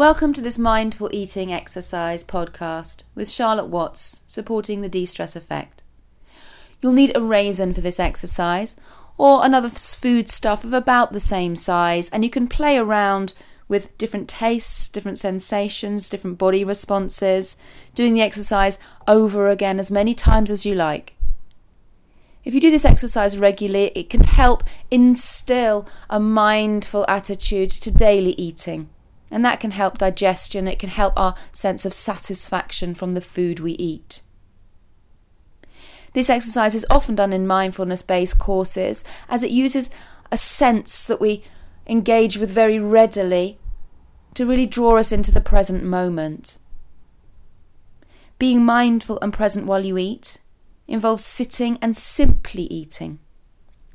Welcome to this mindful eating exercise podcast with Charlotte Watts, supporting the de stress effect. You'll need a raisin for this exercise or another food stuff of about the same size, and you can play around with different tastes, different sensations, different body responses, doing the exercise over again as many times as you like. If you do this exercise regularly, it can help instill a mindful attitude to daily eating and that can help digestion, it can help our sense of satisfaction from the food we eat. This exercise is often done in mindfulness based courses as it uses a sense that we engage with very readily to really draw us into the present moment. Being mindful and present while you eat involves sitting and simply eating,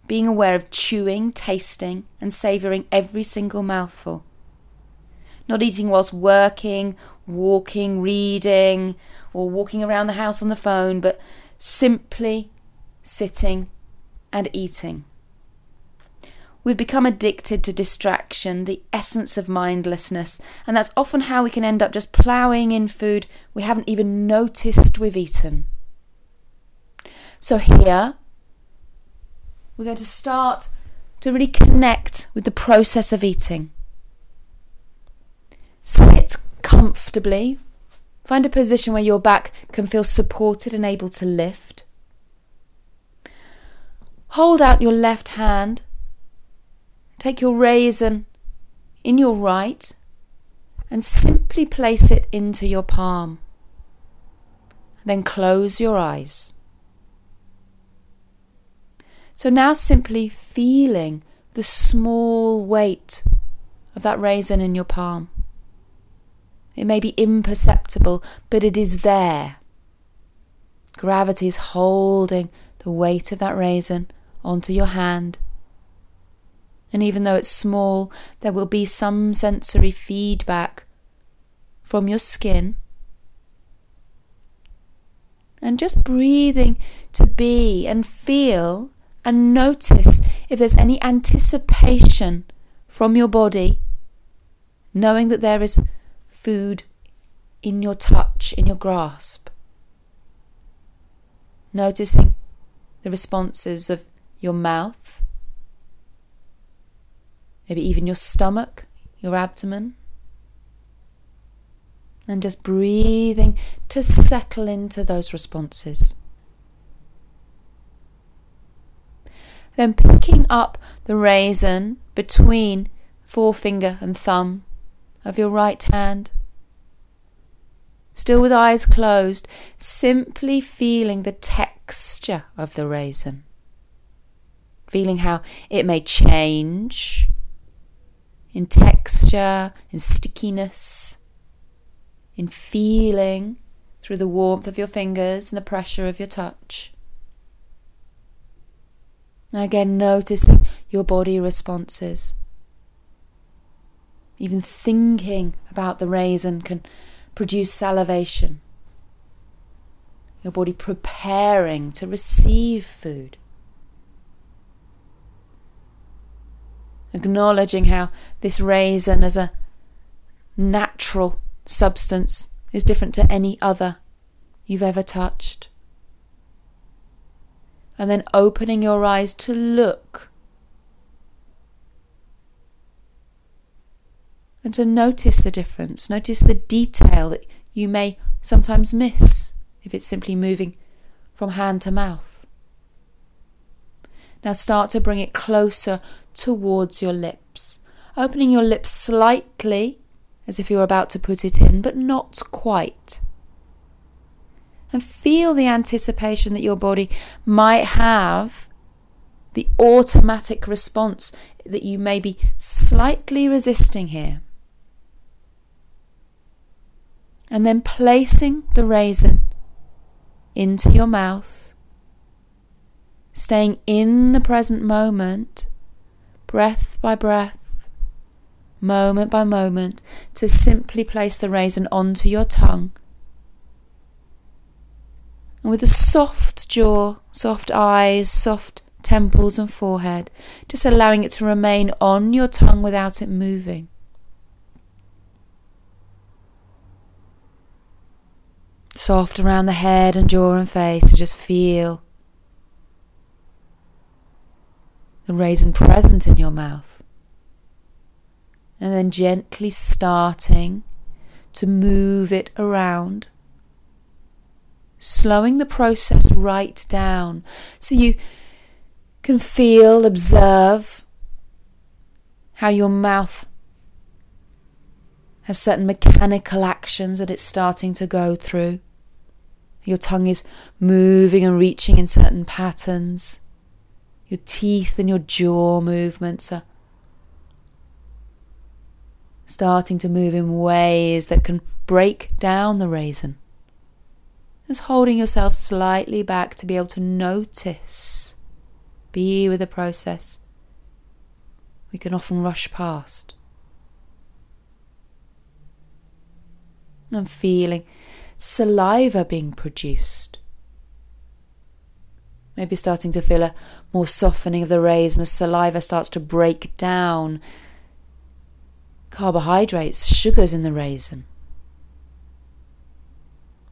being aware of chewing, tasting, and savouring every single mouthful not eating whilst working, walking, reading, or walking around the house on the phone, but simply sitting and eating. We've become addicted to distraction, the essence of mindlessness, and that's often how we can end up just ploughing in food we haven't even noticed we've eaten. So, here we're going to start to really connect with the process of eating. Sit comfortably. Find a position where your back can feel supported and able to lift. Hold out your left hand. Take your raisin in your right and simply place it into your palm. Then close your eyes. So now simply feeling the small weight of that raisin in your palm. It may be imperceptible, but it is there. Gravity is holding the weight of that raisin onto your hand. And even though it's small, there will be some sensory feedback from your skin. And just breathing to be and feel and notice if there's any anticipation from your body, knowing that there is food in your touch, in your grasp. Noticing the responses of your mouth, maybe even your stomach, your abdomen. And just breathing to settle into those responses. Then picking up the raisin between forefinger and thumb of your right hand. Still with eyes closed, simply feeling the texture of the raisin. Feeling how it may change in texture, in stickiness, in feeling through the warmth of your fingers and the pressure of your touch. Again, noticing your body responses. Even thinking about the raisin can produce salivation. Your body preparing to receive food. Acknowledging how this raisin as a natural substance is different to any other you've ever touched. And then opening your eyes to look and to notice the difference, notice the detail that you may sometimes miss if it's simply moving from hand to mouth. Now start to bring it closer towards your lips, opening your lips slightly as if you're about to put it in, but not quite. And feel the anticipation that your body might have, the automatic response that you may be slightly resisting here and then placing the raisin into your mouth, staying in the present moment, breath by breath, moment by moment, to simply place the raisin onto your tongue. And with a soft jaw, soft eyes, soft temples and forehead, just allowing it to remain on your tongue without it moving. Soft around the head and jaw and face to just feel the raisin present in your mouth. And then gently starting to move it around, slowing the process right down so you can feel, observe how your mouth has certain mechanical actions that it's starting to go through. Your tongue is moving and reaching in certain patterns. Your teeth and your jaw movements are starting to move in ways that can break down the raisin. Just holding yourself slightly back to be able to notice, be with the process. We can often rush past. I'm feeling saliva being produced. Maybe starting to feel a more softening of the raisin as saliva starts to break down carbohydrates, sugars in the raisin.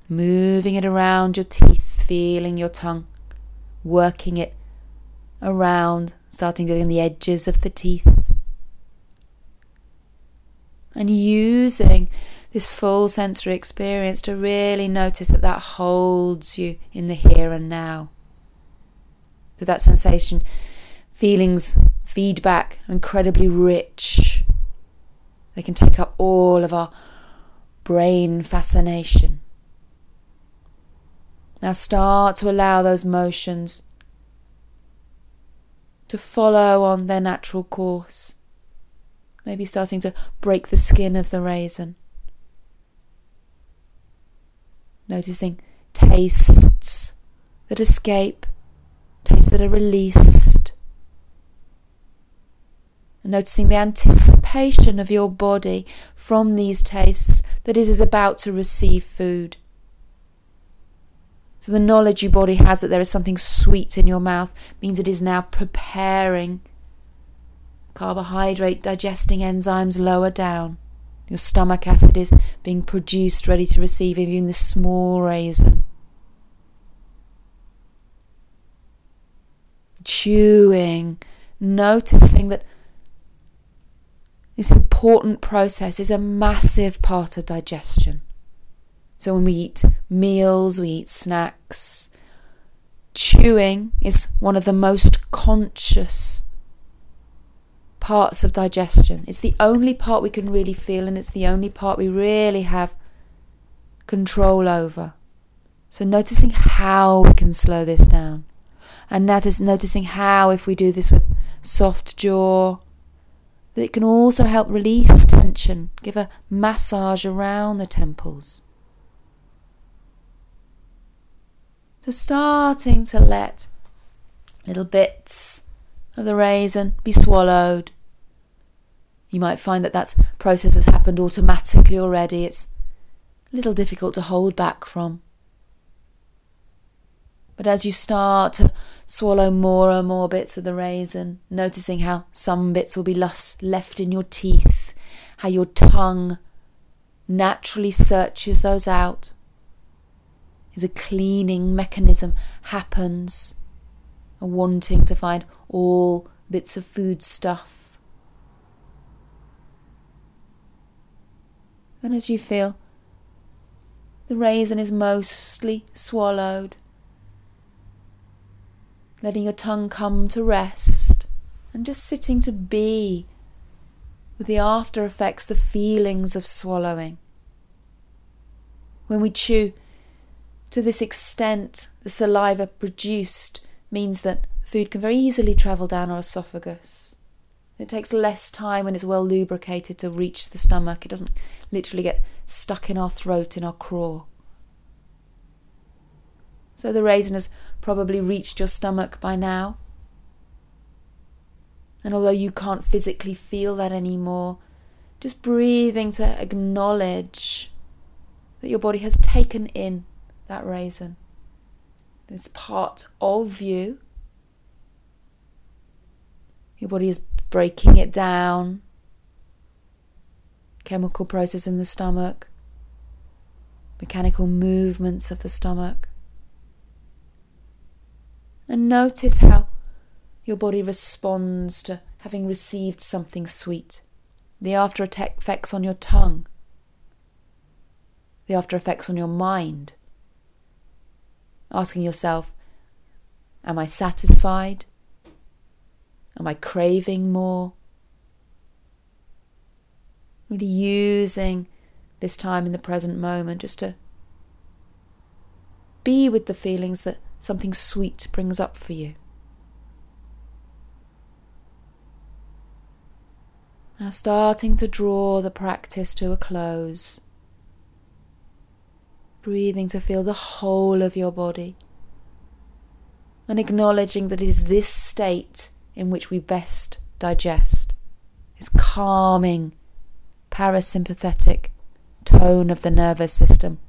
Moving it around your teeth, feeling your tongue, working it around, starting getting the edges of the teeth. And using this full sensory experience to really notice that that holds you in the here and now. So that sensation, feelings, feedback, incredibly rich. They can take up all of our brain fascination. Now start to allow those motions to follow on their natural course. Maybe starting to break the skin of the raisin noticing tastes that escape, tastes that are released, and noticing the anticipation of your body from these tastes that it is about to receive food. So, the knowledge your body has that there is something sweet in your mouth means it is now preparing carbohydrate digesting enzymes lower down your stomach acid is being produced, ready to receive even the small raisin. Chewing, noticing that this important process is a massive part of digestion. So when we eat meals, we eat snacks. Chewing is one of the most conscious parts of digestion. It's the only part we can really feel, and it's the only part we really have control over. So, noticing how we can slow this down, and notice, noticing how, if we do this with soft jaw, that it can also help release tension, give a massage around the temples. So, starting to let little bits of the raisin be swallowed. You might find that that process has happened automatically already. It's a little difficult to hold back from. But as you start to swallow more and more bits of the raisin, noticing how some bits will be left in your teeth, how your tongue naturally searches those out, as a cleaning mechanism happens wanting to find all bits of food stuff. And as you feel, the raisin is mostly swallowed, letting your tongue come to rest and just sitting to be with the after effects, the feelings of swallowing. When we chew, to this extent, the saliva produced means that food can very easily travel down our esophagus. It takes less time when it's well lubricated to reach the stomach. It doesn't literally get stuck in our throat, in our craw. So the raisin has probably reached your stomach by now. And although you can't physically feel that anymore, just breathing to acknowledge that your body has taken in that raisin. It's part of you. Your body is breaking it down. Chemical process in the stomach. mechanical movements of the stomach. And notice how your body responds to having received something sweet, the after effects on your tongue, the after effects on your mind. Asking yourself, Am I satisfied? Am I craving more? Really using this time in the present moment just to be with the feelings that something sweet brings up for you. Now, starting to draw the practice to a close, breathing to feel the whole of your body, and acknowledging that it is this state in which we best digest, this calming, parasympathetic tone of the nervous system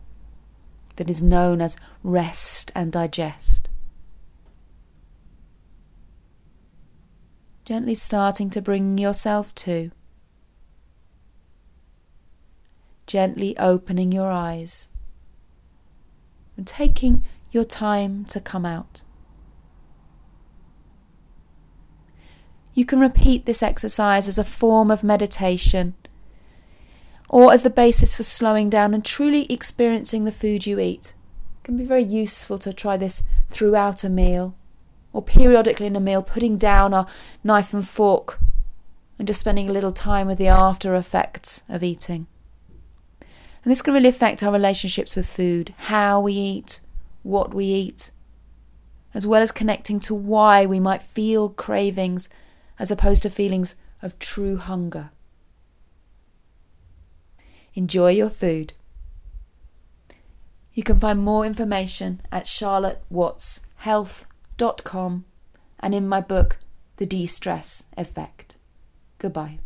that is known as rest and digest. Gently starting to bring yourself to. Gently opening your eyes and taking your time to come out. You can repeat this exercise as a form of meditation or as the basis for slowing down and truly experiencing the food you eat. It can be very useful to try this throughout a meal or periodically in a meal, putting down our knife and fork and just spending a little time with the after effects of eating. And this can really affect our relationships with food, how we eat, what we eat, as well as connecting to why we might feel cravings as opposed to feelings of true hunger. Enjoy your food. You can find more information at charlottewattshealth.com and in my book, The De Stress Effect. Goodbye.